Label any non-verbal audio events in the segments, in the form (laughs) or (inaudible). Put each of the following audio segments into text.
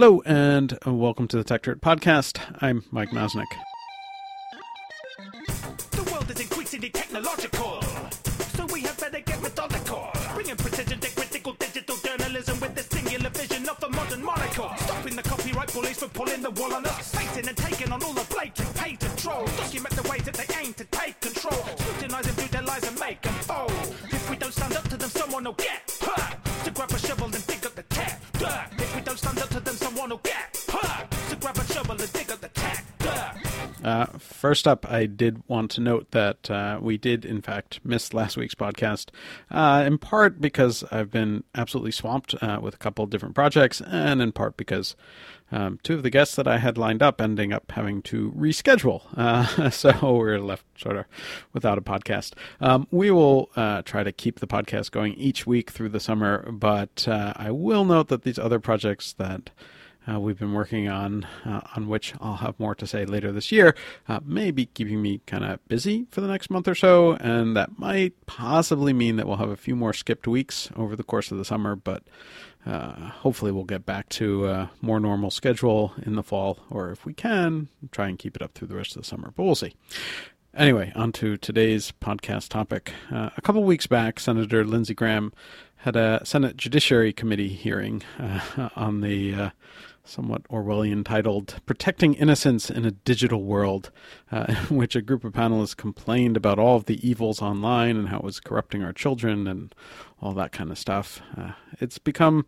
Hello, and uh, welcome to the Techdirt Podcast. I'm Mike Masnick. The world is increasingly technological, so we have better get methodical. Bringing precision to critical digital journalism with the singular vision of a modern monocle. Stopping the copyright police from pulling the wool on us. And taking on all the. Document the ways that they aim to take control. Scrutinizing through their lies and make them fold. If we don't stand up to them, someone will get hurt. To grab a shovel and Uh, first up, I did want to note that uh, we did, in fact, miss last week's podcast, uh, in part because I've been absolutely swamped uh, with a couple of different projects, and in part because um, two of the guests that I had lined up ending up having to reschedule. Uh, (laughs) so we're left sort of without a podcast. Um, we will uh, try to keep the podcast going each week through the summer, but I will note that these other projects that uh, we've been working on, uh, on which I'll have more to say later this year, uh, may be keeping me kind of busy for the next month or so, and that might possibly mean that we'll have a few more skipped weeks over the course of the summer, but uh, hopefully we'll get back to a more normal schedule in the fall, or if we can, try and keep it up through the rest of the summer, but we'll see. Anyway, on to today's podcast topic. Uh, a couple weeks back, Senator Lindsey Graham had a Senate Judiciary Committee hearing uh, (laughs) on the uh, somewhat Orwellian titled Protecting Innocence in a Digital World, uh, (laughs) in which a group of panelists complained about all of the evils online and how it was corrupting our children and all that kind of stuff. Uh, it's become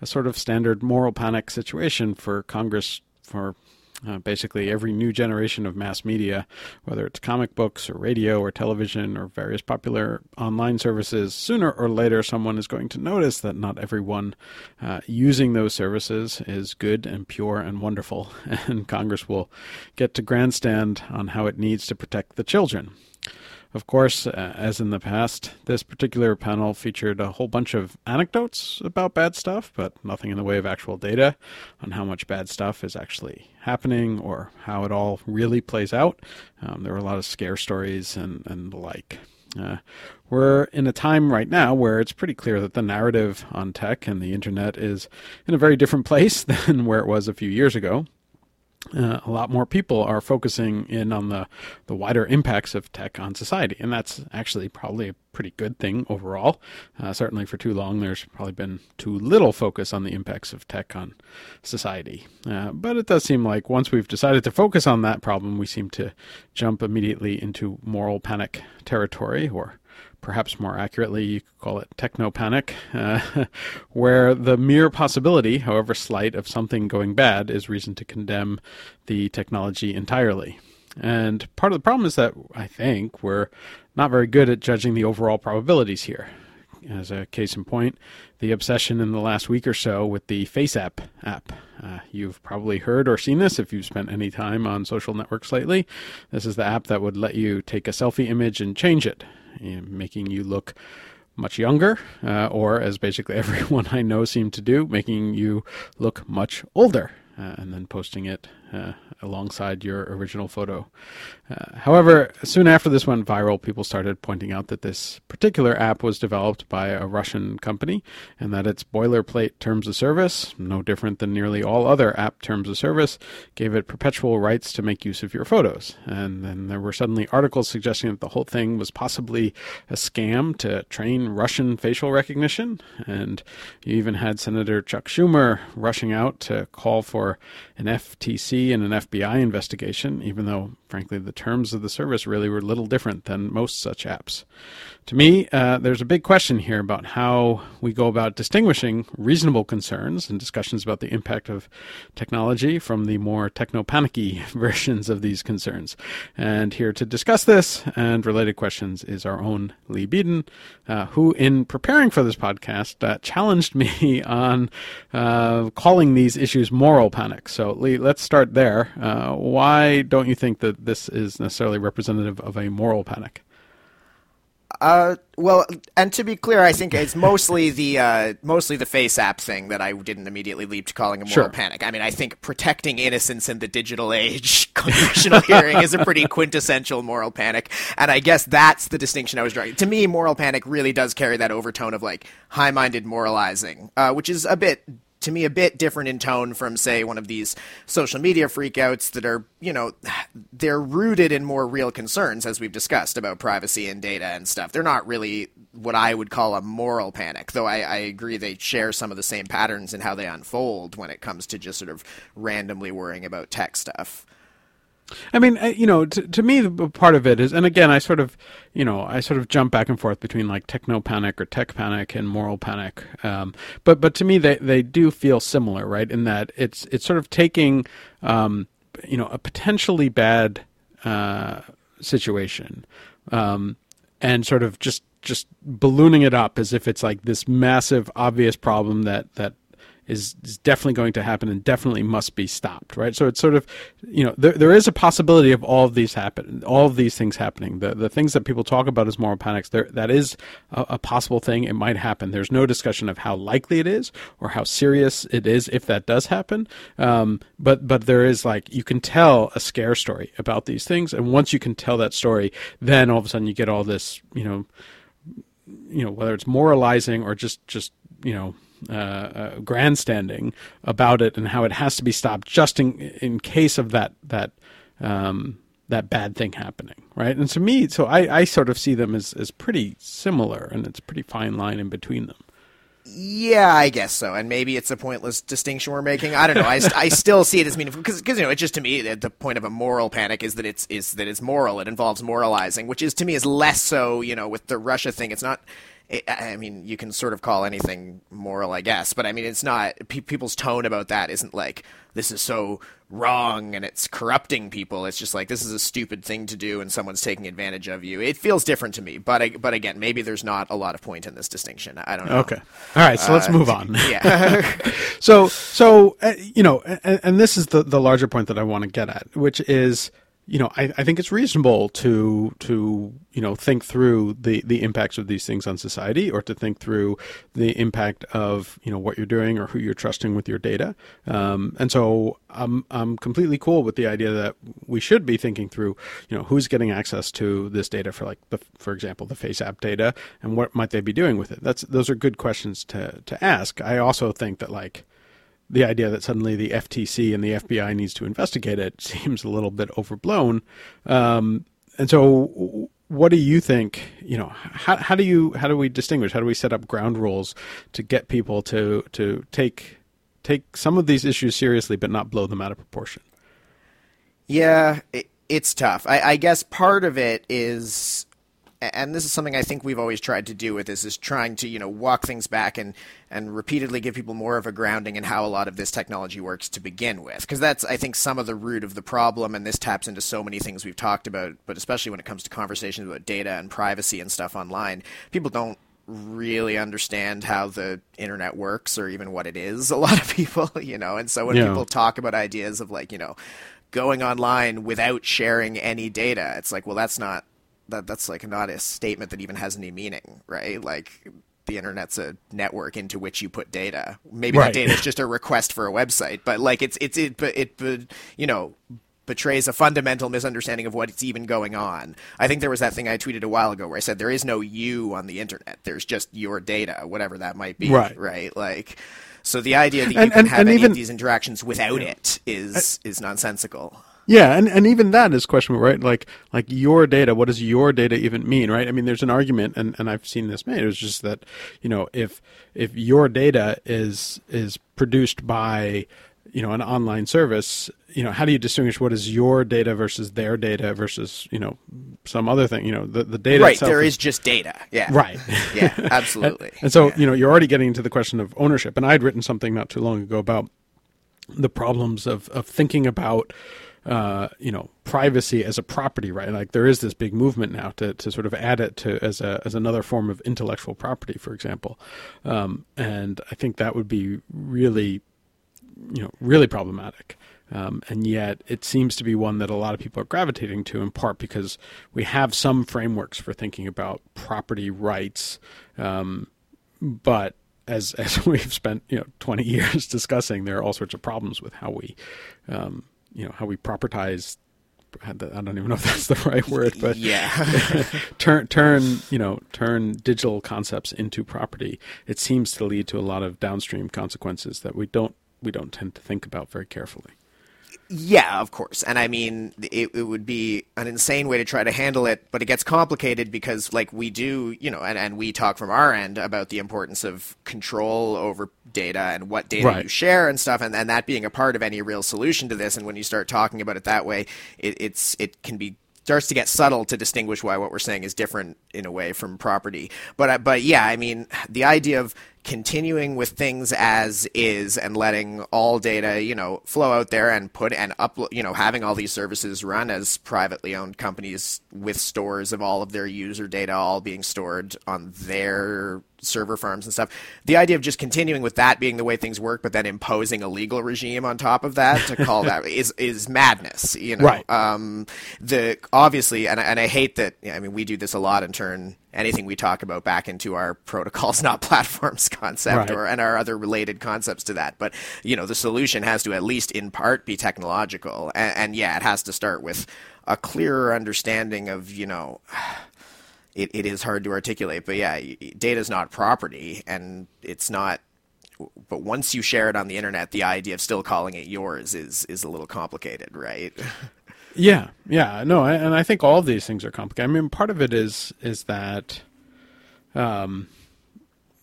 a sort of standard moral panic situation for Congress for uh, basically every new generation of mass media, whether it's comic books or radio or television or various popular online services, sooner or later someone is going to notice that not everyone uh, using those services is good and pure and wonderful, (laughs) and Congress will get to grandstand on how it needs to protect the children. Of course, uh, as in the past, this particular panel featured a whole bunch of anecdotes about bad stuff, but nothing in the way of actual data on how much bad stuff is actually happening or how it all really plays out. Um, there were a lot of scare stories and, and the like. Uh, we're in a time right now where it's pretty clear that the narrative on tech and the internet is in a very different (laughs) place than where it was a few years ago uh, a lot more people are focusing in on the, the wider impacts of tech on society. And that's actually probably a pretty good thing overall. Uh, certainly, for too long, there's probably been too little focus on the impacts of tech on society. Uh, but it does seem like once we've decided to focus on that problem, we seem to jump immediately into moral panic territory or perhaps more accurately, you could call it techno panic, uh, (laughs) where the mere possibility, however slight, of something going bad is reason to condemn the technology entirely. And part of the problem is that I think we're not very good at judging the overall probabilities here. As a case in point, the obsession in the last week or so with the FaceApp app. Uh, you've probably heard or seen this if you've spent any time on social networks lately. This is the app that would let you take a selfie image and change it making you look much younger, uh, or as basically (laughs) everyone I know seem to do, making you look much older, uh, and then posting it uh, alongside your original photo. Uh, however, soon after this went viral, people started pointing out that this particular app was developed by a Russian company and that its boilerplate terms of service, no different than nearly all other app terms of service, gave it perpetual rights to make use of your photos. And then there were suddenly articles suggesting that the whole thing was possibly a scam to train Russian facial recognition. And you even had Senator Chuck Schumer rushing out to call for an FTC and an FBI investigation, even though, frankly, the terms of the service really were little different than most such apps. To me, uh, there's a big question here about how we go about distinguishing reasonable concerns and discussions about the impact of technology from the more techno panicky (laughs) versions of these concerns. And here to discuss this and related questions is our own Leigh Beadon, uh, who, in preparing for this podcast, uh, challenged me (laughs) on uh, calling these issues moral panic. So, Leigh, let's start there. Uh, why don't you think that this is necessarily representative of a moral panic? Uh, well, and to be clear, I think it's mostly the uh, mostly the FaceApp thing that I didn't immediately leap to calling a moral Sure. panic. I mean, I think protecting innocence in the digital age (laughs) congressional hearing is a pretty quintessential moral panic, and I guess that's the distinction I was drawing. To me, moral panic really does carry that overtone of like high-minded moralizing, uh, which is a bit to me a bit different in tone from say one of these social media freakouts that are you know they're rooted in more real concerns as we've discussed about privacy and data and stuff. They're not really what I would call a moral panic, though I, I agree they share some of the same patterns in how they unfold when it comes to just sort of randomly worrying about tech stuff. I mean, you know, to, to me, part of it is, and again, I sort of, you know, I sort of jump back and forth between like techno panic or tech panic and moral panic. Um, but but to me, they they do feel similar, right? In that it's it's sort of taking, um, you know, a potentially bad uh, situation, um, and sort of just just ballooning it up as if it's like this massive, obvious problem that that is, is definitely going to happen and definitely must be stopped, right? So it's sort of, you know, there, there is a possibility of all of these happen, all of these things happening. The the things that people talk about as moral panics, there that is a, a possible thing. It might happen. There's no discussion of how likely it is or how serious it is if that does happen. Um, but but there is like you can tell a scare story about these things, and once you can tell that story, then all of a sudden you get all this, you know, you know whether it's moralizing or just just you know uh, uh, grandstanding about it and how it has to be stopped just in in case of that that um, that bad thing happening, right? And to me, so I, I sort of see them as, as pretty similar, and it's a pretty fine line in between them. Yeah, I guess so. And maybe it's a pointless distinction we're making. I don't know. I, I still see it as meaningful because you know it's just to me the point of a moral panic is that it's is that it's moral. It involves moralizing, which is to me is less so. You know, with the Russia thing, it's not I mean, you can sort of call anything moral, I guess, but I mean, it's not. Pe- people's tone about that isn't like this is so wrong and it's corrupting people. It's just like this is a stupid thing to do and someone's taking advantage of you. It feels different to me, but but again, maybe there's not a lot of point in this distinction. I don't know. Okay, all right, so uh, let's move on. Yeah. (laughs) (laughs) so so uh, you know, and, and this is the the larger point that I want to get at, which is you know, I, I think it's reasonable to to you know think through the the impacts of these things on society, or to think through the impact of you know what you're doing or who you're trusting with your data. Um, and so I'm I'm completely cool with the idea that we should be thinking through you know who's getting access to this data for like the for example the FaceApp data and what might they be doing with it. That's those are good questions to to ask. I also think that like the idea that suddenly the FTC and the FBI needs to investigate it (laughs) seems a little bit overblown. Um, and so, what do you think? You know, how, how do you how do we distinguish? How do we set up ground rules to get people to to take take some of these issues seriously, but not blow them out of proportion? Yeah, it, it's tough. I, I guess part of it is and this is something I think we've always tried to do with this is trying to you know walk things back and and repeatedly give people more of a grounding in how a lot of this technology works to begin with because that's I think some of the root of the problem and this taps into so many things we've talked about but especially when it comes to conversations about data and privacy and stuff online people don't really understand how the internet works or even what it is (laughs) a lot of people you know and so when yeah. people talk about ideas of like you know going online without sharing any data it's like well that's not that that's like not a statement that even has any meaning, right? Like the internet's a network into which you put data. Maybe right. that data is just a request for a website, but like it's it's it but it but you know betrays a fundamental misunderstanding of what's even going on. I think there was that thing I tweeted a while ago where I said there is no you on the internet. There's just your data, whatever that might be. Right. Right. Like so the idea that you and, can and, have and any even, of these interactions without it is is nonsensical. Yeah, and, and even that is questionable, right? Like like your data, what does your data even mean, right? I mean, there's an argument, and, and I've seen this made. It's just that you know if if your data is is produced by you know an online service, you know how do you distinguish what is your data versus their data versus you know some other thing? You know the the data. Right, there is, is just data. Yeah. Right. yeah, (laughs) absolutely. and, and, so yeah. you know you're already getting into the question of ownership, and I'd written something not too long ago about the problems of of thinking about uh, you know privacy as a property right like there is this big movement now to, to sort of add it to as a as another form of intellectual property for example. Um, and I think that would be really you know really problematic. Um, and yet it seems to be one that a lot of people are gravitating to in part because we have some frameworks for thinking about property rights. Um, but as (laughs) as we've spent you know 20 (laughs) years discussing, there are all sorts of problems with how we um, you know how we propertize I don't even know if that's the right word, but yeah, (laughs) turn turn you know turn digital concepts into property. It seems to lead to a lot of downstream consequences that we don't we don't tend to think about very carefully. Yeah, of course. And I mean, it, it would be an insane way to try to handle it, but it gets complicated because, like, we do, you know, and, and we talk from our end about the importance of control over data and what data Right. you share and stuff, and, and that being a part of any real solution to this. And when you start talking about it that way, it, it's it can be starts to get subtle to distinguish why what we're saying is different in a way from property. But uh, but yeah, I mean, the idea of continuing with things as is and letting all data, you know, flow out there and put and upload, you know, having all these services run as privately owned companies with stores of all of their user data all being stored on their server farms and stuff. The idea of just continuing with that being the way things work, but then imposing a legal regime on top of that to call that (laughs) is is madness. You know, Right. um, the obviously, and I- and I hate that. I mean, we do this a lot and turn anything we talk about back into our (laughs) protocols, not platforms concept, Right. or and our other related concepts to that. But you know, the solution has to at least in part be technological, and, and yeah, it has to start with a clearer understanding of you know. It, it is hard to articulate, but yeah, data is not property, and it's not but once you share it on the internet, the idea of still calling it yours is is a little complicated, right? (laughs) Yeah, yeah, no, and I think all of these things are complicated. I mean, part of it is is that, um,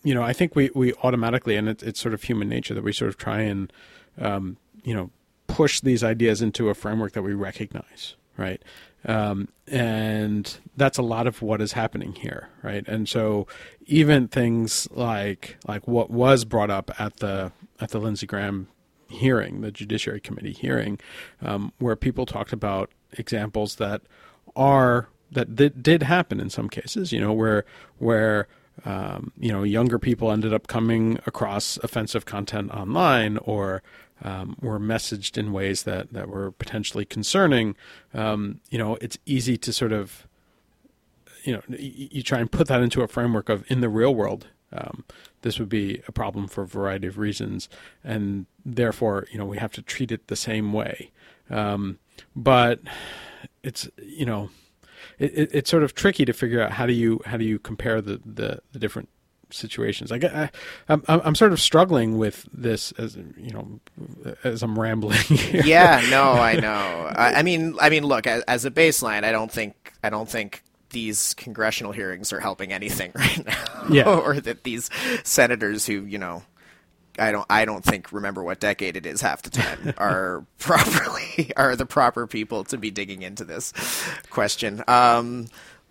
you know, I think we we automatically, and it's it's sort of human nature that we sort of try and, um, you know, push these ideas into a framework that we recognize, right? Um, and that's a lot of what is happening here, right? And so even things like like what was brought up at the at the Lindsey Graham hearing, the Judiciary Committee hearing, um, where people talked about examples that are that th- did happen in some cases. You know, where where um, you know younger people ended up coming across offensive content online or um, were messaged in ways that that were potentially concerning. Um, you know, it's easy to sort of you know y- you try and put that into a framework of in the real world um, this would be a problem for a variety of reasons and therefore you know we have to treat it the same way um, but it's you know it, it, it's sort of tricky to figure out how do you how do you compare the the, the different situations I, get- I I'm I'm sort of struggling with this as you know as I'm rambling (laughs) here. yeah, no, I know. I, I mean, I mean, look, as, as a baseline, I don't think I don't think these congressional hearings are helping anything (laughs) right now. Yeah. (laughs) or that these senators who, you know, I don't I don't think remember what decade it is half the time are properly are the proper people to be digging into this question. Um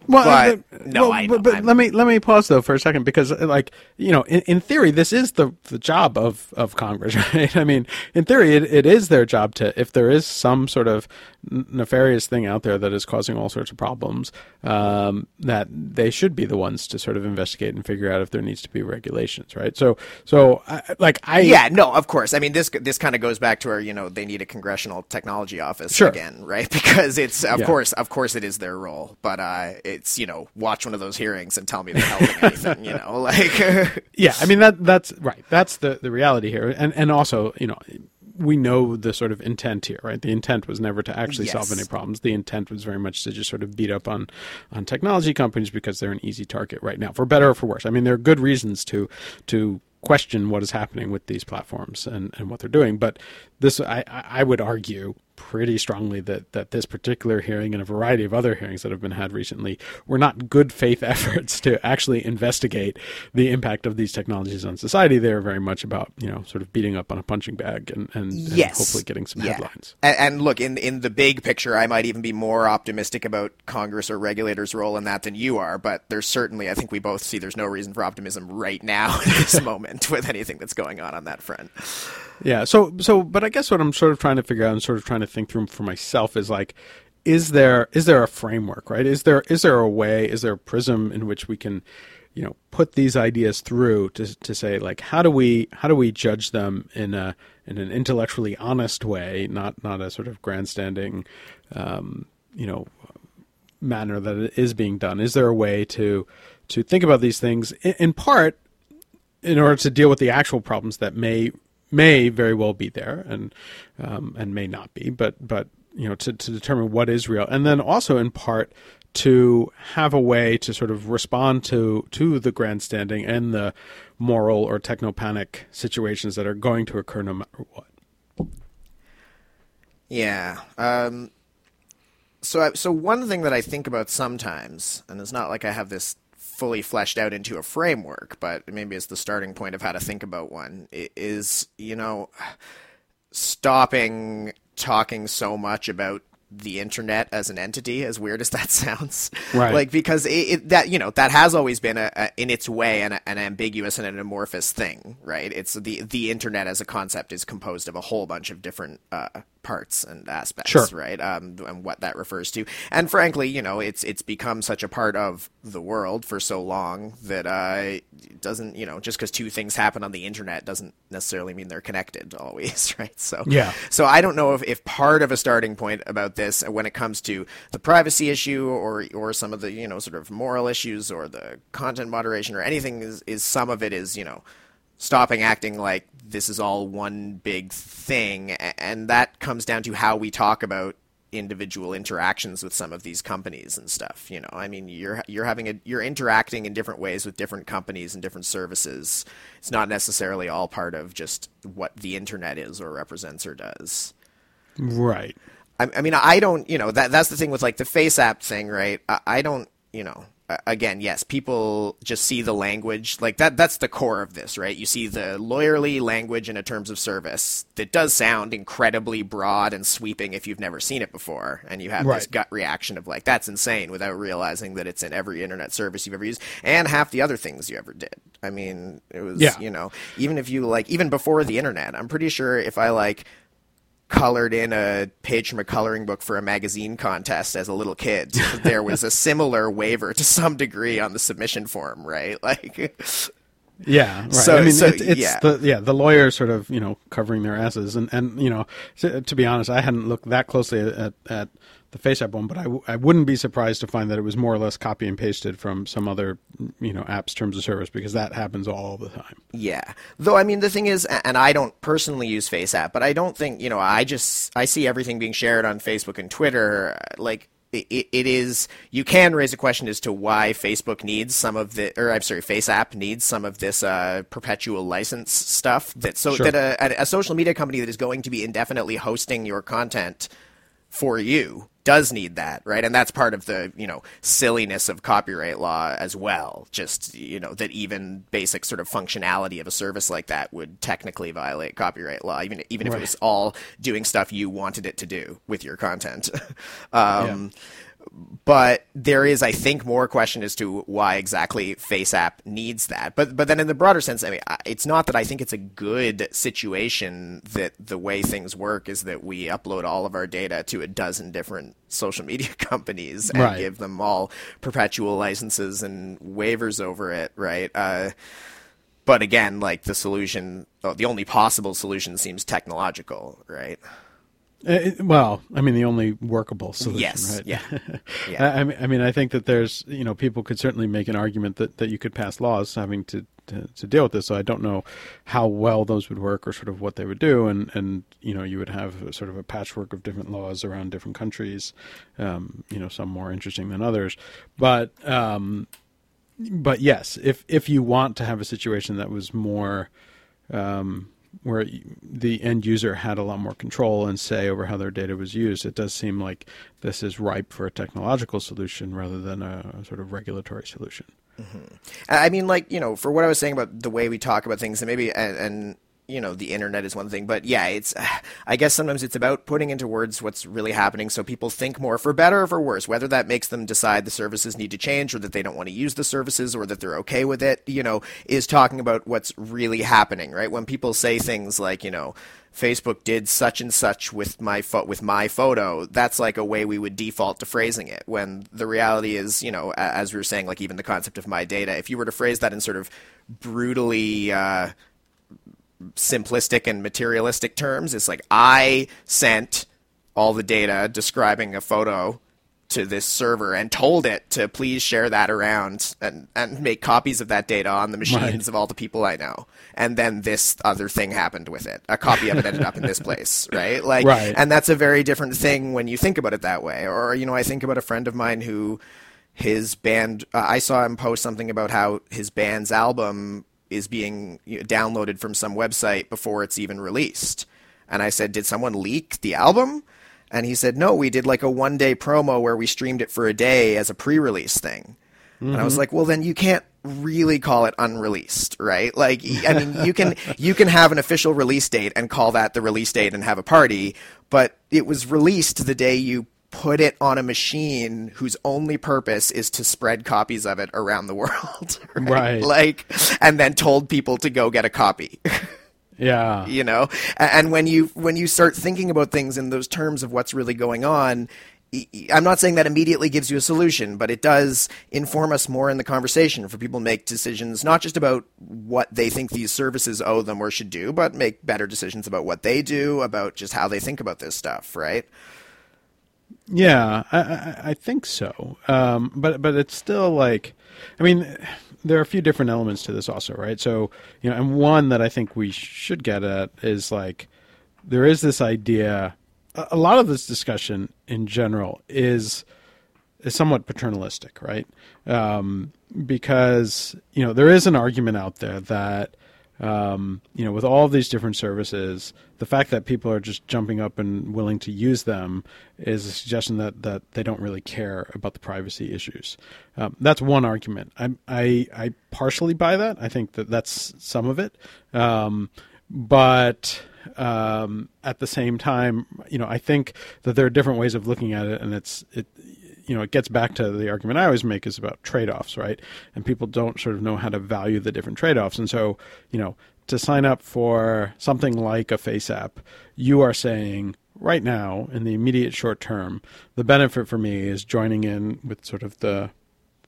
Well, but no, well, I but, but let me let me pause though for a second because, uh, like, you know, in, in theory, this is the the job of of Congress, (laughs) right? I mean, in theory, it, it is their job to if there is some sort of nefarious thing out there that is causing all sorts of problems, um, that they should be the ones to sort of investigate and figure out if there needs to be regulations, right? So, so I, like, I Yeah, no, of course. I mean, this this kind of goes back to where you know, they need a congressional technology office Sure. again, right? (laughs) Because it's of Yeah. course, of course, it is their role, but uh, it's you know, watch one of those hearings and tell me they're helping anything, you know, (laughs) like (laughs) yeah i mean that that's right that's the the reality here and and also you know we know the sort of intent here right? The intent was never to actually solve any problems. The intent was very much to just sort of beat up on on technology companies because they're an easy target right now for better or for worse. I mean there are good reasons to to question what is happening with these platforms and and what they're doing but this i I would argue pretty strongly that that this particular hearing and a variety of other hearings that have been had recently were not good faith (laughs) efforts to actually investigate the impact of these technologies on society. They are very much about you know sort of beating up on a punching bag and and, and hopefully getting some Yeah. headlines. And, and look, in in the big picture, I might even be more optimistic about Congress or regulators' role in that than you are. But there's certainly, I think we both see there's no reason for optimism right now (laughs) in this (laughs) moment with anything that's going on on that front. Yeah. So so but I guess what I'm sort of trying to figure out and sort of trying to think through for myself is like is there is there a framework, right? Is there is there a way, is there a prism in which we can you know put these ideas through to to say like how do we how do we judge them in a in an intellectually honest way, not not a sort of grandstanding um, you know manner that it is being done? Is there a way to to think about these things in, in part in order to deal with the actual problems that may may very well be there and um, and may not be, but but you know to, to determine what is real, and then also in part to have a way to sort of respond to to the grandstanding and the moral or technopanic situations that are going to occur no matter what. Yeah. Um, so, I, so one thing that I think about sometimes, and it's not like I have this fully fleshed out into a framework, but maybe it's the starting point of how to think about one, is, you know, stopping talking so much about the internet as an entity, as weird as that (laughs) sounds, right? Like because it, it, that you know that has always been a, a in its way an, an, ambiguous and an amorphous thing, right? It's the the internet as a concept is composed of a whole bunch of different uh, parts and aspects, sure. right? Um, and what that refers to. And frankly, you know, it's it's become such a part of the world for so long that uh, it doesn't, you know, just because two things happen on the internet doesn't necessarily mean they're connected (laughs) always, right? So yeah. So I don't know if, if part of a starting point about this when it comes to the privacy issue or or some of the you know sort of moral issues or the content moderation or anything is is some of it is you know stopping acting like this is all one big thing and that comes down to how we talk about individual interactions with some of these companies and stuff you know? I mean you're you're having a you're interacting in different ways with different companies and different services. It's not necessarily all part of just what the internet is or represents or does. Right. I, I mean i don't you know that that's the thing with like the FaceApp thing right? I, I don't you know Uh, again, yes, people just see the language like that. That's the core of this, right? You see the lawyerly language in a terms of service that does sound incredibly broad and sweeping if you've never seen it before, and you have right. this gut reaction of like that's insane without realizing that it's in every internet service you've ever used and half the other things you ever did. I mean, it was yeah. you know even if you like even before the internet, I'm pretty sure if I like colored in a page from a coloring book for a magazine contest as a little kid. (laughs) there was a similar waiver to some degree on the submission form, right? (laughs) Like yeah, right. So, I mean, so, it's, it's yeah. the yeah the lawyers sort of you know covering their asses, and and you know to, to be honest, I hadn't looked that closely at at the FaceApp one, but I, w- I wouldn't be surprised to find that it was more or less copy and pasted from some other, you know, apps terms of service because that happens all the time. Yeah. Though, I mean, the thing is, and I don't personally use FaceApp, but I don't think, you know, I just, I see everything being shared on Facebook and Twitter. Like, it, it is, you can raise a question as to why Facebook needs some of the, or I'm sorry, FaceApp needs some of this uh, perpetual license stuff that, so Sure. that a, a social media company that is going to be indefinitely hosting your content for you does need that, right? And that's part of the, you know, silliness of copyright law as well. Just, you know, that even basic sort of functionality of a service like that would technically violate copyright law, even even if it was all doing stuff you wanted it to do with your content. (laughs) um, but there is, I think, more question as to why exactly FaceApp needs that. But but then in the broader sense, I mean, it's not that I think it's a good situation that the way things work is that we upload all of our data to a dozen different social media (laughs) companies and Right. give them all perpetual licenses and waivers over it, right? Uh, but again, like the solution, the only possible solution seems technological, right? Uh, it- well, I mean, the only workable solution, Yes, right? yeah. (laughs) Yeah. I, I mean, I mean, I think that there's, you know, people could certainly make an argument that, that you could pass laws having to, to, to deal with this. So I don't know how well those would work or sort of what they would do. And, and you know, you would have a, sort of a patchwork of different laws around different countries, um, you know, some more interesting than others. But, um, but yes, if, if you want to have a situation that was more, um, where the end user had a lot more control and say over how their data was used, it does seem like this is ripe for a technological solution rather than a sort of regulatory solution. Mm-hmm. I mean, like you know, for what I was saying about the way we talk about things, and maybe and, and you know, the internet is one thing, but yeah, it's. (sighs) I guess sometimes it's about putting into words what's really happening, so people think more, for better or for worse. Whether that makes them decide the services need to change, or that they don't want to use the services, or that they're okay with it, you know, is talking about what's really happening, right? When people say things like, you know. Facebook did such and such with my fo- with my photo. That's like a way we would default to phrasing it. When the reality is, you know, as we were saying, like even the concept of my data. If you were to phrase that in sort of brutally uh, simplistic and materialistic terms, it's like I sent all the data describing a photo to this server and told it to please share that around and, and make copies of that data on the machines Right. of all the people I know. And then this other thing happened with it. A copy of it ended up in this place, (laughs) right? Like, Right. and that's a very different thing when you think about it that way. Or, you know, I think about a friend of mine who his band, uh, I saw him post something about how his band's album is being downloaded from some website before it's even released. And I said, Did someone leak the album? And he said, No, we did like a one day promo where we streamed it for a day as a pre release thing. And I was mm-hmm. like, well, then you can't really call it unreleased, right? Like, I mean, you can (laughs) you can have an official release date and call that the release date and have a party, but it was released the day you put it on a machine whose only purpose is to spread copies of it around the (laughs) world, (laughs) right? Right. Like, and then told people to go get a copy. (laughs) Yeah. you know and when you when you start thinking about things in those terms of what's really going on I'm not saying that immediately gives you a solution, but it does inform us more in the conversation for people to make decisions, not just about what they think these services owe them or should do, but make better decisions about what they do, about just how they think about this stuff, right? Yeah, I, I, I think so. Um, but but it's still like, I mean, there are a few different elements to this also, right? So you know, and one that I think we should get at is like, there is this idea. A, lot of this discussion in general is is somewhat paternalistic, right? Um, because you know there is an argument out there that um, you know with all these different services, the fact that people are just jumping up and willing to use them is a suggestion that that they don't really care about the privacy issues. Um, that's one argument. I, I I partially buy that. I think that that's some of it, um, but um, at the same time, you know, I think that there are different ways of looking at it, and it's it you know, it gets back to the argument I always make is about trade offs, right? And people don't sort of know how to value the different trade offs. And so, you know, to sign up for something like a FaceApp, you are saying right now, in the immediate short term, the benefit for me is joining in with sort of the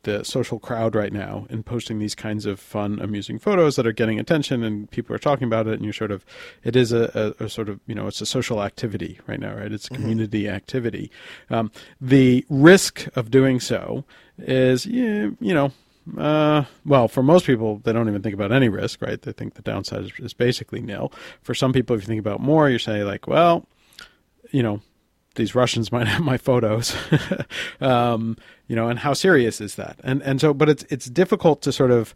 the social crowd right now and posting these kinds of fun, amusing photos that are getting attention and people are talking about it. And you're sort of, it is a, a, a sort of, you know, it's a social activity right now, right? It's a community activity. Um, the risk of doing so is, yeah, you know, uh, well, for most people, they don't even think about any risk, right? They think the downside is, is basically nil. For some people, if you think about more, you say like, well, you know, these Russians might have my photos, (laughs) um, you know, and how serious is that? And and so, but it's it's difficult to sort of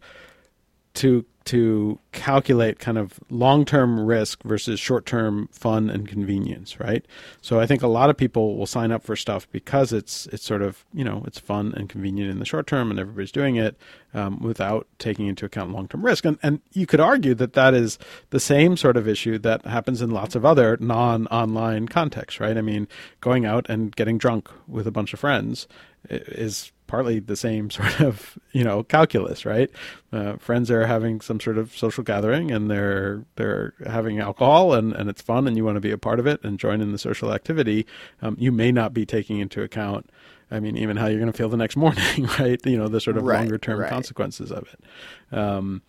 to to calculate kind of long-term risk versus short-term fun and convenience, right? So I think a lot of people will sign up for stuff because it's it's sort of you know it's fun and convenient in the short term, and everybody's doing it um, without taking into account long-term risk. And and you could argue that that is the same sort of issue that happens in lots of other non-online contexts, right? I mean, going out and getting drunk with a bunch of friends is partly the same (laughs) sort of you know calculus, right? Uh, friends are having some sort of social gathering and they're they're having alcohol and, and it's fun and you want to be a part of it and join in the social activity. Um, you may not be taking into account. I mean, even how you're going to feel the next (laughs) morning, right? You know, the sort of Right, longer term right. consequences of it. Um,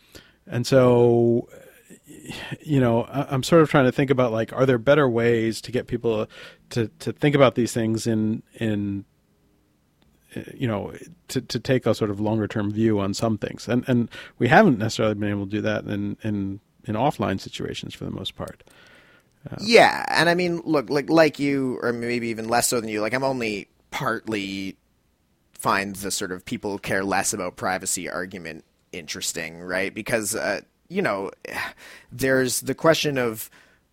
and so, you know, I- I'm sort of trying to think about like, are there better ways to get people to to think about these things in in you know to to take a sort of longer term view on some things and and we haven't necessarily been able to do that in in in offline situations for the most part Yeah, and I mean, look, like like you, or maybe even less so than you. Like I'm only partly find the sort of people care less about privacy argument interesting, right? Because uh, you know, (sighs) there's the question of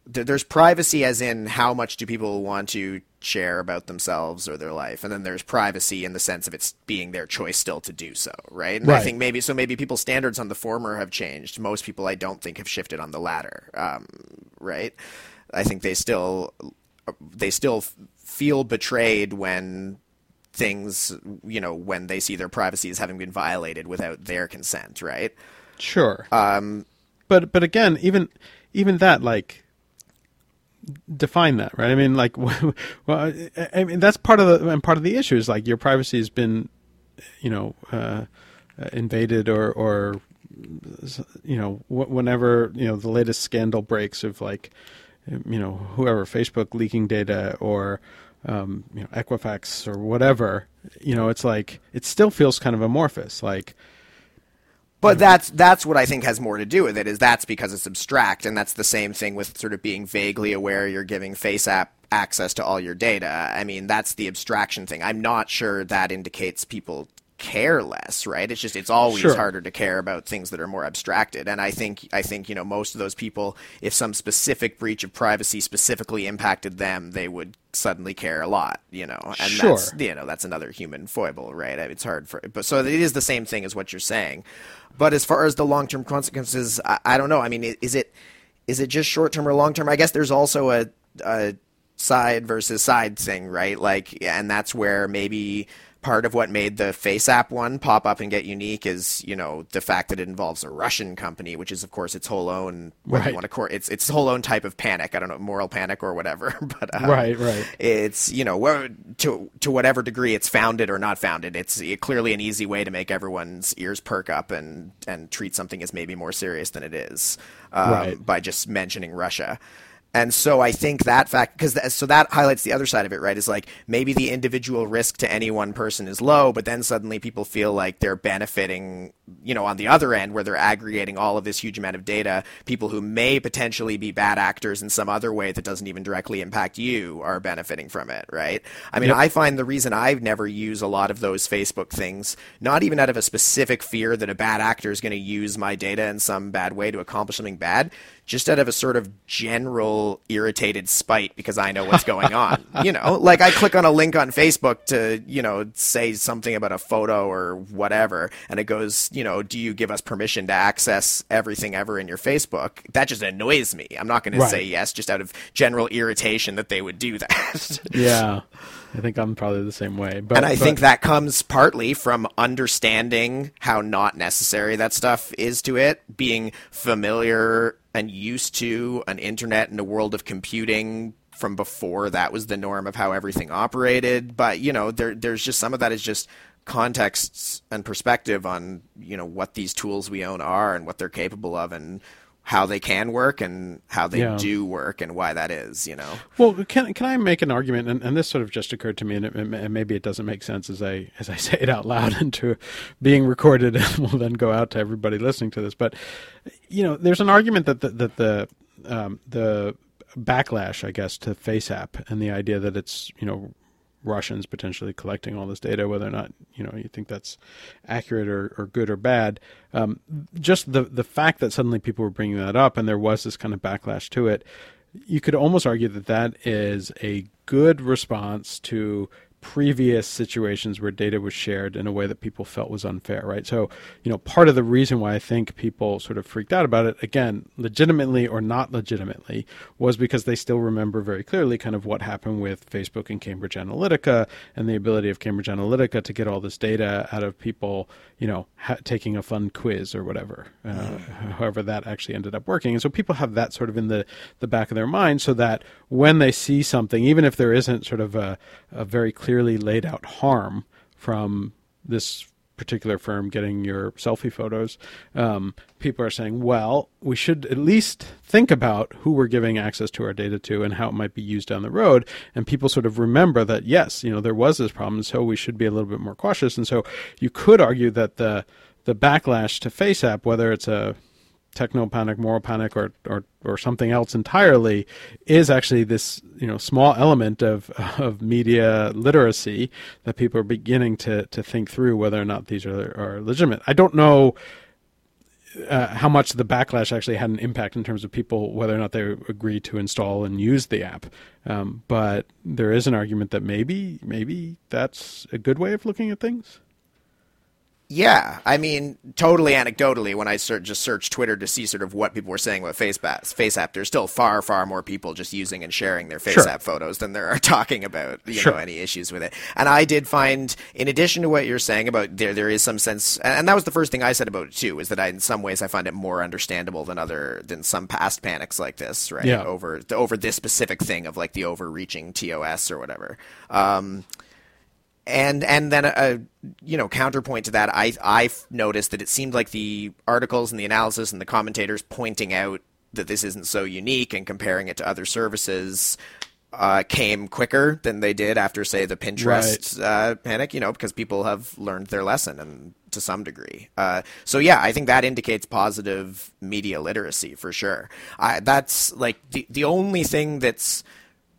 there's privacy as in how much do people want to share about themselves or their life, and then there's privacy in the sense of it's being their choice still to do so, right? And I think maybe so maybe people's standards on the former have changed. Most people, I don't think, have shifted on the latter, um, right? I think they still they still feel betrayed when things you know when they see their privacy as having been violated without their consent, right? sure um but but again even even that like define that right i mean like (laughs) well I, mean that's part of the and part of the issue is like your privacy has been you know uh, invaded or or you know whenever you know the latest scandal breaks of like you know whoever Facebook leaking data or um, you know, Equifax or whatever, you know, it's like it still feels kind of amorphous. Like, but mm-hmm. that's that's what I think has more to do with it. Is that's because it's abstract, and that's the same thing with sort of being vaguely aware you're giving FaceApp access to all your data. I mean, that's the abstraction thing. I'm not sure that indicates people care less, right? It's just it's always Sure. harder to care about things that are more abstracted. And I think I think you know most of those people, if some specific breach of privacy specifically impacted them, they would suddenly care a lot, you know. And Sure. that's you know that's another human foible, right? It's hard for but so it is the same thing as what you're saying. But as far as the long term consequences, I, I don't know. I mean, is it is it just short term or long term? I guess there's also a, a side versus side thing, right? Like, and that's where maybe part of what made the FaceApp one pop up and get unique is, you know, the fact that it involves a Russian company, which is of course its whole own, what Right. you want to call it's its whole own type of panic. I don't know, moral panic or whatever, (laughs) but um, Right, right. It's you know, to to whatever degree it's founded or not founded, it's clearly an easy way to make everyone's ears perk up and and treat something as maybe more serious than it is um, Right. by just mentioning Russia. And so I think that fact, because th- so that highlights the other side of it, right? Is like maybe the individual risk to any one person is low, but then suddenly people feel like they're benefiting, you know, on the other end where they're aggregating all of this huge amount of data. People who may potentially be bad actors in some other way that doesn't even directly impact you are benefiting from it, right? I mean, Yep. I find the reason I've never used a lot of those Facebook things, not even out of a specific fear that a bad actor is going to use my data in some bad way to accomplish something bad, just out of a sort of general irritated spite because I know what's going on. (laughs) you know, like I click on a link on Facebook to, you know, say something about a photo or whatever, and it goes, you know, do you give us permission to access everything ever in your Facebook? That just annoys me. I'm not going to say yes just out of general irritation that they would do that. yeah, (laughs) I think I'm probably the same way. But And I but- think that comes partly from understanding how not necessary that stuff is to it, being familiar and used to an internet and a world of computing from before that was the norm of how everything operated. But, you know, there there's just some of that is just contexts and perspective on, you know, what these tools we own are and what they're capable of and how they can work and how they Yeah. do work and why that is, you know. Well, can can I make an argument? And, and this sort of just occurred to me, and, it, and maybe it doesn't make sense as I as I (laughs) say it out loud (laughs) into being recorded, and (laughs) will then go out to everybody listening to this. But you know, there's an argument that the, that the um, the backlash, I guess, to FaceApp and the idea that it's you know Russians potentially collecting all this data, whether or not you know you think that's accurate or, or good or bad. Um, just the the fact that suddenly people were bringing that up and there was this kind of backlash to it, you could almost argue that that is a good response to previous situations where data was shared in a way that people felt was unfair, right? So, you know, part of the reason why I think people sort of freaked out about it, again, legitimately or not legitimately, was because they still remember very clearly kind of what happened with Facebook and Cambridge Analytica and the ability of Cambridge Analytica to get all this data out of people, you know, ha- taking a fun quiz or whatever, uh, however that actually ended up working. And so people have that sort of in the, the back of their mind so that when they see something, even if there isn't sort of a, a very clearly laid out harm from this particular firm getting your selfie photos, um, people are saying, well, we should at least think about who we're giving access to our data to and how it might be used down the road. And people sort of remember that, yes, you know, there was this problem, so we should be a little bit more cautious. And so you could argue that the the backlash to FaceApp, whether it's a techno panic, moral panic, or, or or something else entirely, is actually this you know small element of (laughs) of media literacy that people are beginning to to think through whether or not these are are legitimate. I don't know. Uh, how much the backlash actually had an impact in terms of people whether or not they agreed to install and use the app, um, but there is an argument that maybe maybe that's a good way of looking at things. Yeah, I mean, totally anecdotally, when I search, just search Twitter to see sort of what people were saying about FaceApp, FaceApp, there's still far, far more people just using and sharing their Sure. FaceApp photos than there are (laughs) talking about, you Sure. know, any issues with it. And I did find, in addition to what you're saying about there, there is some sense, and that was the first thing I said about it too, is that I, in some ways, I find it more understandable than other than some past panics like this, right? Yeah. Over over this specific thing of like the overreaching TOS or whatever. Um, and and then a you know counterpoint to that, I I noticed that it seemed like the articles and the analysis and the commentators pointing out that this isn't so unique and comparing it to other services uh, came quicker than they did after, say, the Pinterest uh, panic. You know, because people have learned their lesson and to some degree. Uh, so yeah, I think that indicates positive media literacy for sure. I, that's like the the only thing that's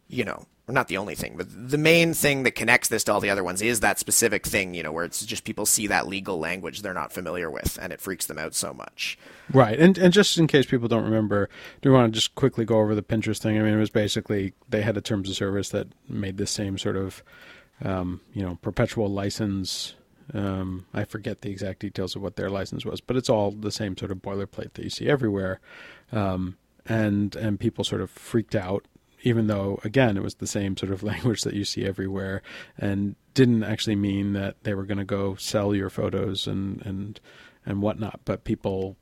you know or not the only thing, but the main thing that connects this to all the other ones is that specific thing, you know, where it's just people see that legal language they're not familiar with, and it freaks them out so much. Right, and and just in case people don't remember, do you want to just quickly go over the Pinterest thing? I mean, it was basically they had a terms of service that made the same sort of, um, you know, perpetual license. Um, I forget the exact details of what their license was, but it's all the same sort of boilerplate that you see everywhere. Um, and and people sort of freaked out even though again it was the same sort of (laughs) language that you see everywhere and didn't actually mean that they were going to go sell your photos and and and whatnot but people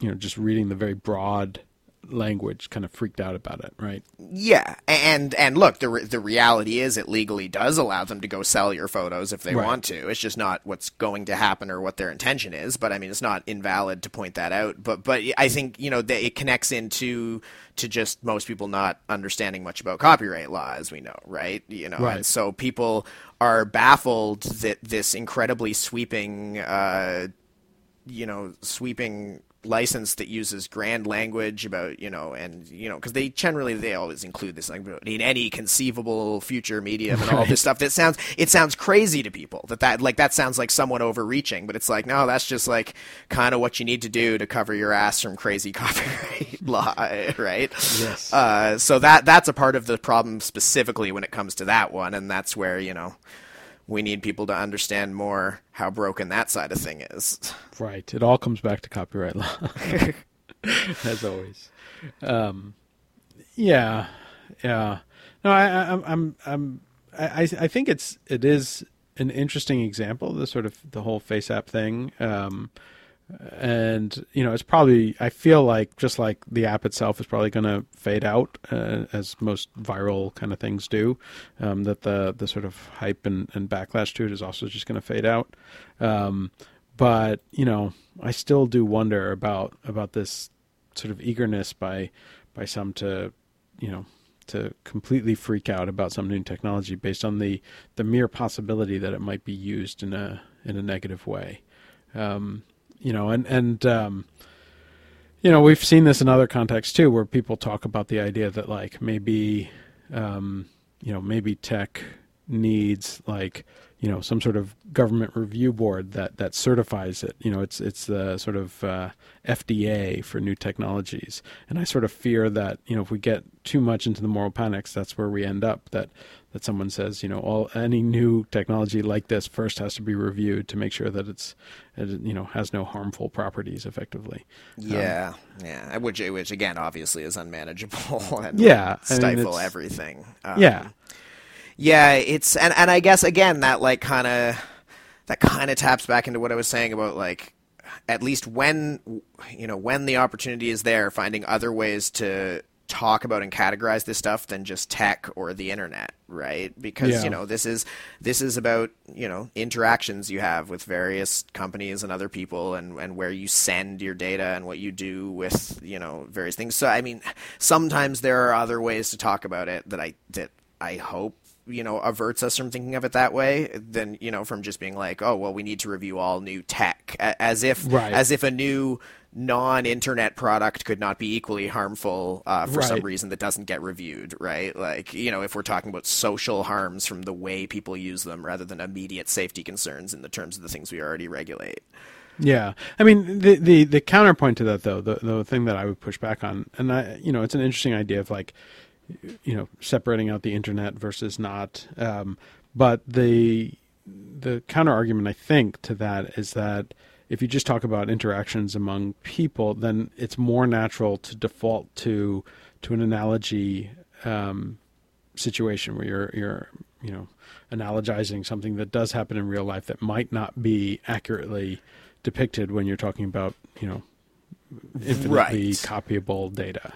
you know just reading the very broad language kind of freaked out about it, right? Yeah, and and look, the re- the reality is it legally does allow them to go sell your photos if they right. want to. It's just not what's going to happen or what their intention is. But I mean, it's not invalid to point that out. But but I think you know that it connects into to just most people not understanding much about copyright law, as we know, right? You know, right. and so people are baffled that this incredibly sweeping. Uh, you know, sweeping license that uses grand language about you know and you know because they generally they always include this like in any conceivable future medium and all right. this stuff that sounds it sounds crazy to people that that like that sounds like someone overreaching but it's like no that's just like kind of what you need to do to cover your ass from crazy (laughs) copyright law right yes uh, so that that's a part of the problem specifically when it comes to that one and that's where you know we need people to understand more how broken that side of thing is. Right. It all comes back to copyright law, (laughs) as always. Um, yeah, yeah. No, I, I, I'm, I'm, I, I think it's, it is an interesting example. The sort of the whole face FaceApp thing. Um, and you know it's probably i feel like just like the app itself is probably going to fade out uh, as most viral kind of things do um, that the the sort of hype and, and backlash to it is also just going to fade out. Um, but you know i still do wonder about about this sort of eagerness by by some to you know to completely freak out about some new technology based on the the mere possibility that it might be used in a in a negative way. Um, you know, and and um, you know we've seen this in other contexts too, where people talk about the idea that like maybe um, you know maybe tech needs like you know some sort of government review board that that certifies it. You know it's it's the sort of uh, FDA for new technologies. And I sort of fear that you know if we get too much into the moral panics that's where we end up that that someone says you know all any new technology like this first has to be reviewed to make sure that it's it, you know has no harmful properties effectively. Yeah um, yeah which which again obviously is unmanageable (laughs) and yeah stifle I mean, everything. Um, yeah. Yeah, it's and and I guess again that like kind of that kind of taps back into what I was saying about like at least when you know when the opportunity is there, finding other ways to talk about and categorize this stuff than just tech or the internet, right? Because yeah. you know this is this is about you know interactions you have with various companies and other people, and and where you send your data and what you do with you know various things. So I mean, sometimes there are other ways to talk about it that I that I hope you know averts us from thinking of it that way than you know from just being like oh well we need to review all new tech as if right. as if a new non-internet product could not be equally harmful uh, for right. some reason that doesn't get reviewed right like you know if we're talking about social harms from the way people use them rather than immediate safety concerns in the terms of the things we already regulate yeah, I mean the the the counterpoint to that though, the the thing that I would push back on, and I you know it's an interesting idea of like you know separating out the internet versus not. Um, but the the counter argument I think to that is that if you just talk about interactions among people, then it's more natural to default to to an analogy um, situation where you're you're you know analogizing something that does happen in real life that might not be accurately depicted when you're talking about you know infinitely right. copyable data.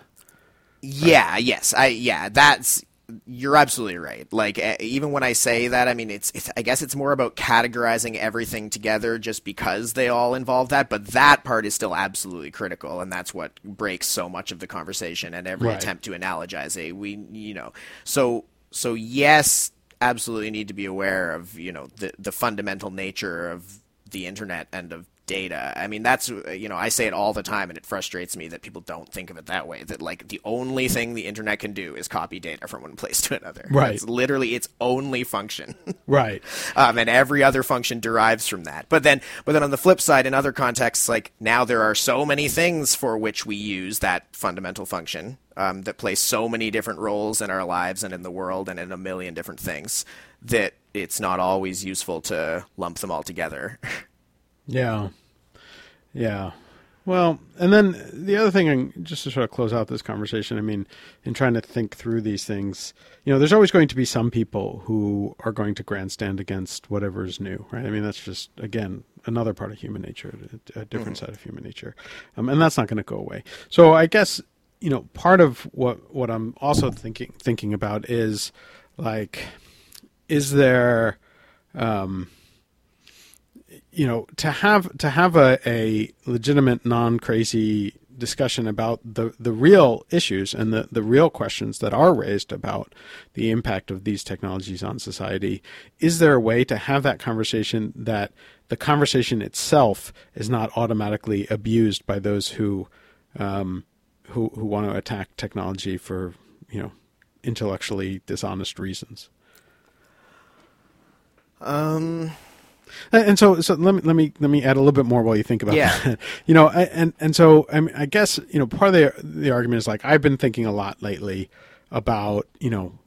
Yeah, right. yes, I yeah, that's you're absolutely right. Like even when I say that, I mean it's, it's I guess it's more about categorizing everything together just because they all involve that, but that part is still absolutely critical and that's what breaks so much of the conversation and every Right. attempt to analogize a we you know. So so yes, absolutely need to be aware of, you know, the the fundamental nature of the internet and of data. I mean, that's you know, I say it all the time, and it frustrates me that people don't think of it that way. That like the only thing the internet can do is copy data from one place (laughs) to another. Right. It's literally its only function. (laughs) Right. um, and every other function derives from that. But then, but then on the flip side, in other contexts, like now there are so many things for which we use that fundamental function um, that play so many different roles in our lives and in the world and in a million different things that it's not always useful to lump them all together. (laughs) Yeah. Yeah. Well, and then the other thing, just to sort of close out this conversation, I mean, in trying to think through these things, you know, there's always going to be some people who are going to grandstand against whatever is new, right? I mean, that's just, again, another part of human nature, a, different side of human nature. Um, and that's not going to go away. So I guess, you know, part of what, what I'm also thinking, thinking about is like, is there, um, you know to have to have a, a legitimate non crazy discussion about the the real issues and the the real questions that are raised about the impact of these technologies on society is there a way to have that conversation that the conversation itself is not automatically abused by those who um, who who want to attack technology for you know intellectually dishonest reasons? Um, And so, so let me let me let me add a little bit more while you think about Yeah. that. (laughs) you know, and and so I mean, I guess you know part of the the argument is like I've been thinking a lot lately about you know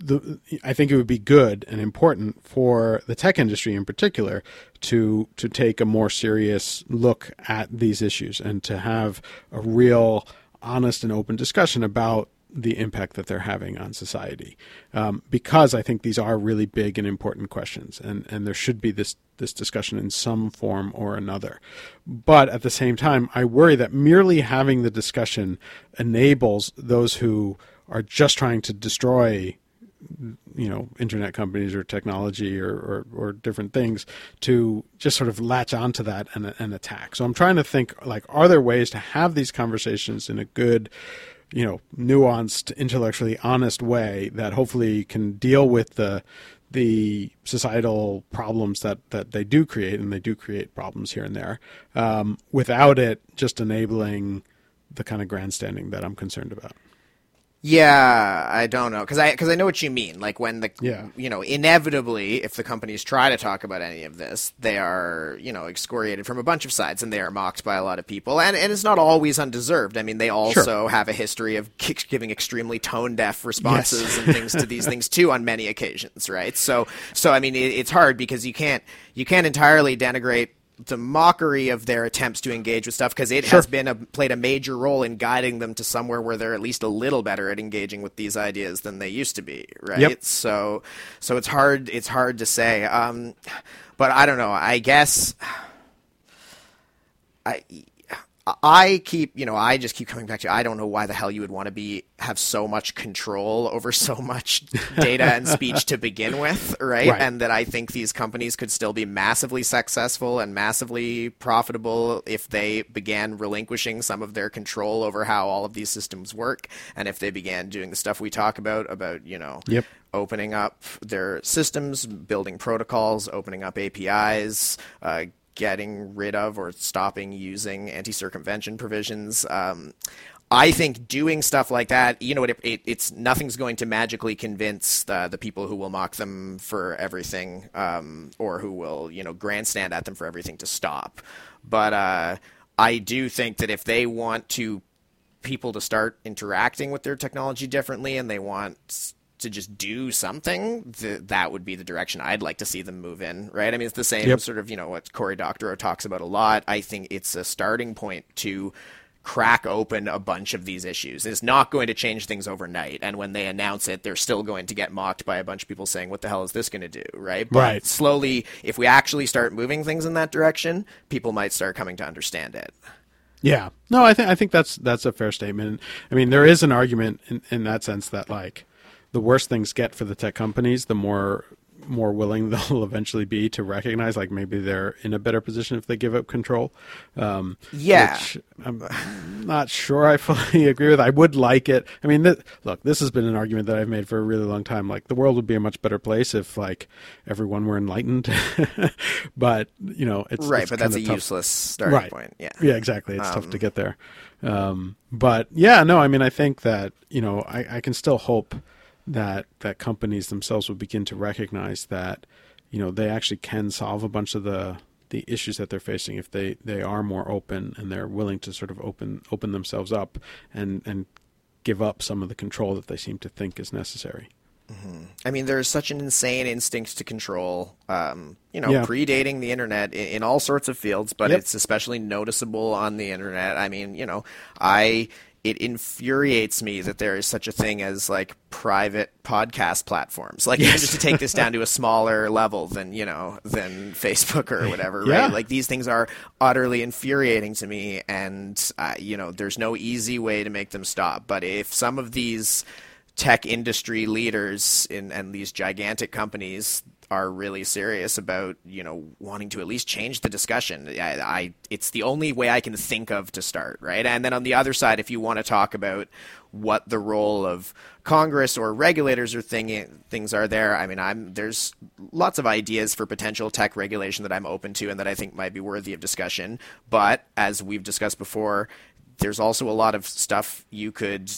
the I think it would be good and important for the tech industry in particular to to take a more serious look at these issues and to have a real honest and open discussion about the impact that they're having on society. Um, because I think these are really big and important questions and and there should be this this discussion in some form or another. But at the same time I worry that merely having the discussion enables those who are just trying to destroy you know internet companies or technology or, or, or different things to just sort of latch onto that and, and attack. So i'm trying to think like are there ways to have these conversations in a good you know nuanced intellectually honest way that hopefully can deal with the the societal problems that, that they do create, and they do create problems here and there, um, without it just enabling the kind of grandstanding that I'm concerned about. Yeah, I don't know because I because I know what you mean. Like when the Yeah. you know inevitably, if the companies try to talk about any of this, they are you know excoriated from a bunch of sides, and they are mocked by a lot of people, and and it's not always undeserved. I mean, they also have a history of giving extremely tone deaf responses and things to these things too on many occasions, right? So so I mean, it, it's hard because you can't you can't entirely denigrate the mockery of their attempts to engage with stuff because it has been a played a major role in guiding them to somewhere where they're at least a little better at engaging with these ideas than they used to be right? Yep. so so it's hard it's hard to say. Um but i don't know i guess i I keep, you know, I just keep coming back to. I don't know why the hell you would want to be have so much control over so much (laughs) data and speech to begin with, right? Right. And that I think these companies could still be massively successful and massively profitable if they began relinquishing some of their control over how all of these systems work, and if they began doing the stuff we talk about about, you know, Yep. opening up their systems, building protocols, opening up APIs, uh, getting rid of or stopping using anti-circumvention provisions. Um, I think doing stuff like that, you know, it, it, it's nothing's going to magically convince the, the people who will mock them for everything, um, or who will, you know, grandstand at them for everything to stop. But uh, I do think that if they want to people to start interacting with their technology differently and they want to just do something, th- that would be the direction I'd like to see them move in, right? I mean, it's the same Yep. sort of, you know, what Cory Doctorow talks about a lot. I think it's a starting point to crack open a bunch of these issues. It's not going to change things overnight, and when they announce it, they're still going to get mocked by a bunch of people saying, "What the hell is this going to do?" Right? But Right. slowly, if we actually start moving things in that direction, people might start coming to understand it. Yeah. No, I think I think that's that's a fair statement. I mean, there is an argument in, in that sense that like the worse things get for the tech companies, the more more willing (laughs) they'll eventually be to recognize like maybe they're in a better position if they give up control. Um, Yeah. which I'm not sure I (laughs) fully agree with. I would like it. I mean, th- look, this has been an argument that I've made for a really long time. Like the world would be a much better place if like everyone were enlightened. (laughs) but you know, it's right, it's but that's a tough. useless starting Right. point. Yeah. Yeah, exactly. It's tough to get there. Um, but yeah, no, I mean, I think that you know, I, I can still hope that that companies themselves will begin to recognize that you know they actually can solve a bunch of the the issues that they're facing if they they are more open and they're willing to sort of open open themselves up and and give up some of the control that they seem to think is necessary. I mean, there's such an insane instinct to control, um, you know, Yeah. predating the internet in, in all sorts of fields, but Yep. it's especially noticeable on the internet. I mean, you know, I it infuriates me that there is such a thing as like private podcast platforms. Like even just to take this down to a smaller level than you know than Facebook or whatever, Yeah. right? Like these things are utterly infuriating to me, and uh, you know, there's no easy way to make them stop. But if some of these tech industry leaders in and these gigantic companies are really serious about you know wanting to at least change the discussion. I, I it's the only way i can think of to start right? And then on the other side if you want to talk about what the role of congress or regulators or thing, things are there i mean i'm there's lots of ideas for potential tech regulation that i'm open to and that i think might be worthy of discussion. But as we've discussed before there's also a lot of stuff you could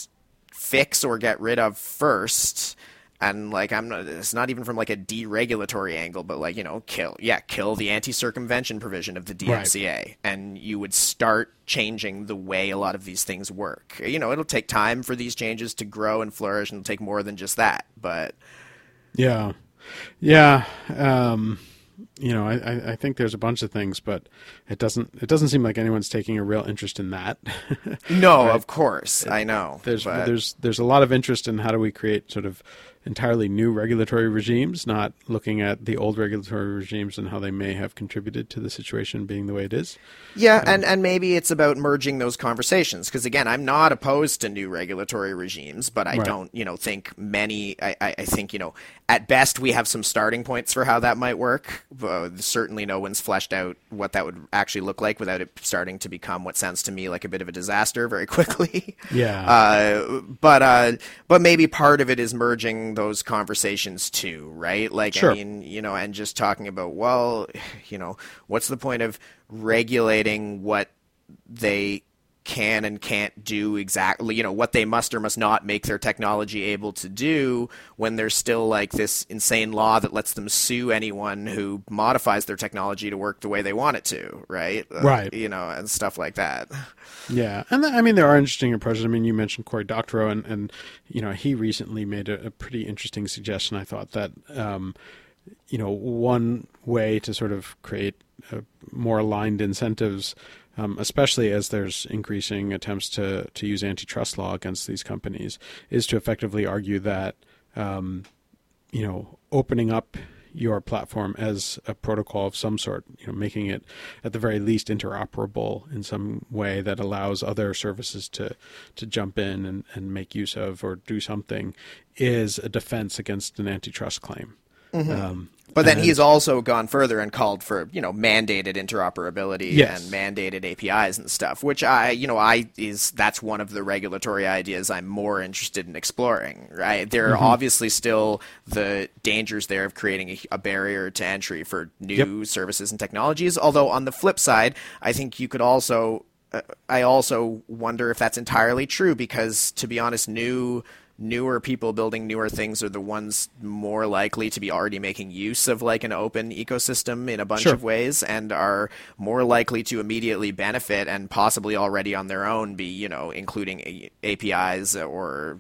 fix or get rid of first and like i'm not it's not even from like a deregulatory angle but like you know kill yeah kill the anti-circumvention provision of the dmca and you would start changing the way a lot of these things work you know it'll take time for these changes to grow and flourish and it'll take more than just that but Yeah, yeah. Um, you know, I, I, think there's a bunch of things, but it doesn't it doesn't seem like anyone's taking a real interest in that. no (laughs) of course i know there's but- there's there's a lot of interest in how do we create sort of entirely new regulatory regimes, not looking at the old regulatory regimes and how they may have contributed to the situation being the way it is. Yeah, um, and, and maybe it's about merging those conversations because again, I'm not opposed to new regulatory regimes, but I Right. don't, you know, think many. I, I, I think you know, at best we have some starting points for how that might work. But certainly, no one's fleshed out what that would actually look like without it starting to become what sounds to me like a bit of a disaster very (laughs) quickly. Yeah. Uh, but uh, but maybe part of it is merging those conversations too, right? Like Sure. I mean, you know, and just talking about well, (sighs) you know, what's the point of regulating what they can and can't do exactly, you know, what they must or must not make their technology able to do when there's still like this insane law that lets them sue anyone who modifies their technology to work the way they want it to, right? Uh, Right. You know, and stuff like that. Yeah, and th- I mean there are interesting approaches. I mean, you mentioned Cory Doctorow, and and you know he recently made a, a pretty interesting suggestion. I thought that um, you know one way to sort of create uh, more aligned incentives, um, especially as there's increasing attempts to to use antitrust law against these companies, is to effectively argue that um, you know opening up your platform as a protocol of some sort, you know, making it at the very least interoperable in some way that allows other services to to jump in and, and make use of or do something is a defense against an antitrust claim. Um, But then and- he's also gone further and called for, you know, mandated interoperability Yes. and mandated APIs and stuff, which I, you know, I is that's one of the regulatory ideas I'm more interested in exploring, right? There are obviously still the dangers there of creating a, a barrier to entry for new services and technologies, although on the flip side, I think you could also uh, I also wonder if that's entirely true because to be honest, new newer people building newer things are the ones more likely to be already making use of like an open ecosystem in a bunch Sure. of ways and are more likely to immediately benefit and possibly already on their own be, you know, including A- APIs or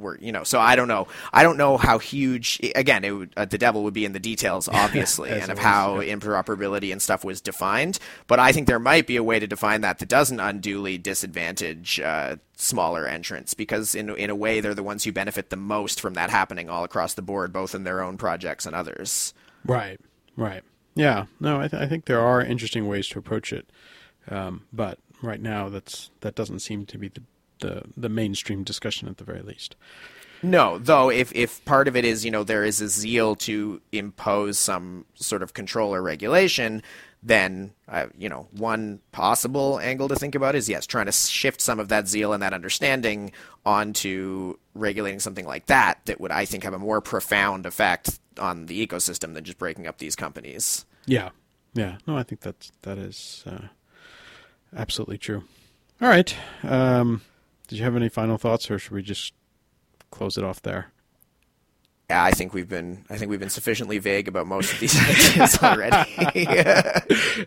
were you know so i don't know. I don't know how huge again it would, uh, the devil would be in the details (laughs) obviously and of how interoperability and stuff was defined but i think there might be a way to define that that doesn't unduly disadvantage uh, smaller entrants because in, in a way they're the ones who benefit the most from that happening all across the board both in their own projects and others. Right, right. Yeah, no, I, th- I think there are interesting ways to approach it, um, but right now that's that doesn't seem to be the, the the mainstream discussion at the very least. No, though if if part of it is you know there is a zeal to impose some sort of control or regulation, then uh, you know one possible angle to think about is yes, trying to shift some of that zeal and that understanding onto regulating something like that that would I think have a more profound effect on the ecosystem than just breaking up these companies. Yeah, yeah. No, I think that's that is uh, absolutely true. All right. Um, did you have any final thoughts, or should we just close it off there? Yeah, I think we've been I think we've been sufficiently vague about most of these (laughs) ideas already.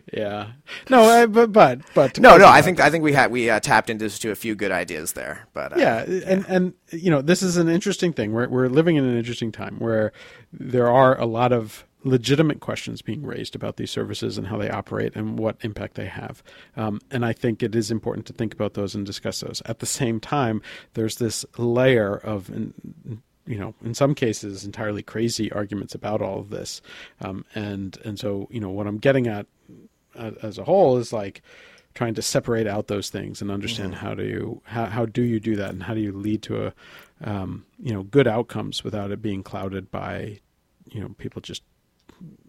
(laughs) yeah. No, I, but but but no, no. I think I think we had we uh, tapped into to a few good ideas there. But uh, yeah, and and you know this is an interesting thing. We're we're living in an interesting time where there are a lot of legitimate questions being raised about these services and how they operate and what impact they have. Um, and I think it is important to think about those and discuss those. At the same time, there's this layer of, you know, in some cases, entirely crazy arguments about all of this. Um, and and so, you know, what I'm getting at uh, as a whole is like trying to separate out those things and understand mm-hmm. how do you how, how do you do that and how do you lead to a um, you know good outcomes without it being clouded by you know people just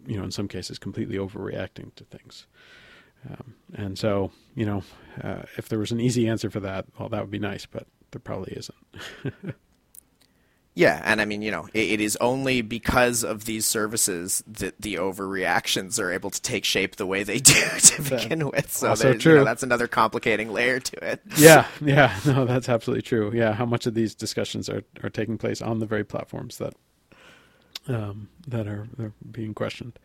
you know, in some cases, completely overreacting to things. Um, and so, you know, uh, if there was an easy answer for that, well, that would be nice, but there probably isn't. (laughs) yeah, and I mean, you know, it, it is only because of these services that the overreactions are able to take shape the way they (laughs) do to begin with. So also true. You know, that's another complicating layer to it. (laughs) Yeah, yeah, no, that's absolutely true. Yeah, how much of these discussions are, are taking place on the very platforms that um, that are, are, being questioned.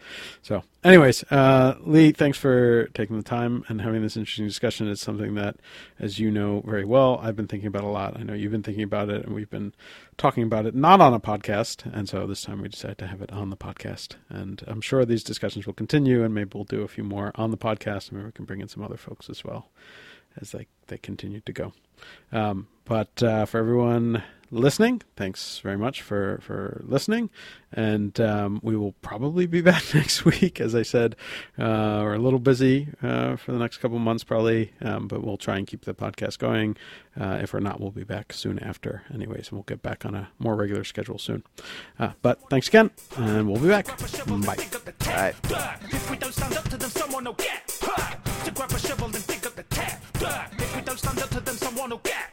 So, anyways, uh, Leigh, thanks for taking the time and having this interesting discussion. It's something that, as you know very well, I've been thinking about a lot. I know you've been thinking about it, and we've been talking about it not on a podcast. And so this time we decided to have it on the podcast. And I'm sure these discussions will continue, and maybe we'll do a few more on the podcast, and maybe we can bring in some other folks as well as they, they continue to go. Um, but uh, for everyone listening. Thanks very much for, for listening. And um, we will probably be (laughs) back next week. As I said, uh, we're a little busy uh, for the next couple months, probably, um, but we'll try and keep the podcast going. Uh, if we're not, we'll be back soon after, anyways, and we'll get back on a more regular schedule soon. Uh, but thanks again, and we'll be back. Bye. Bye. If we don't stand up to them, someone will get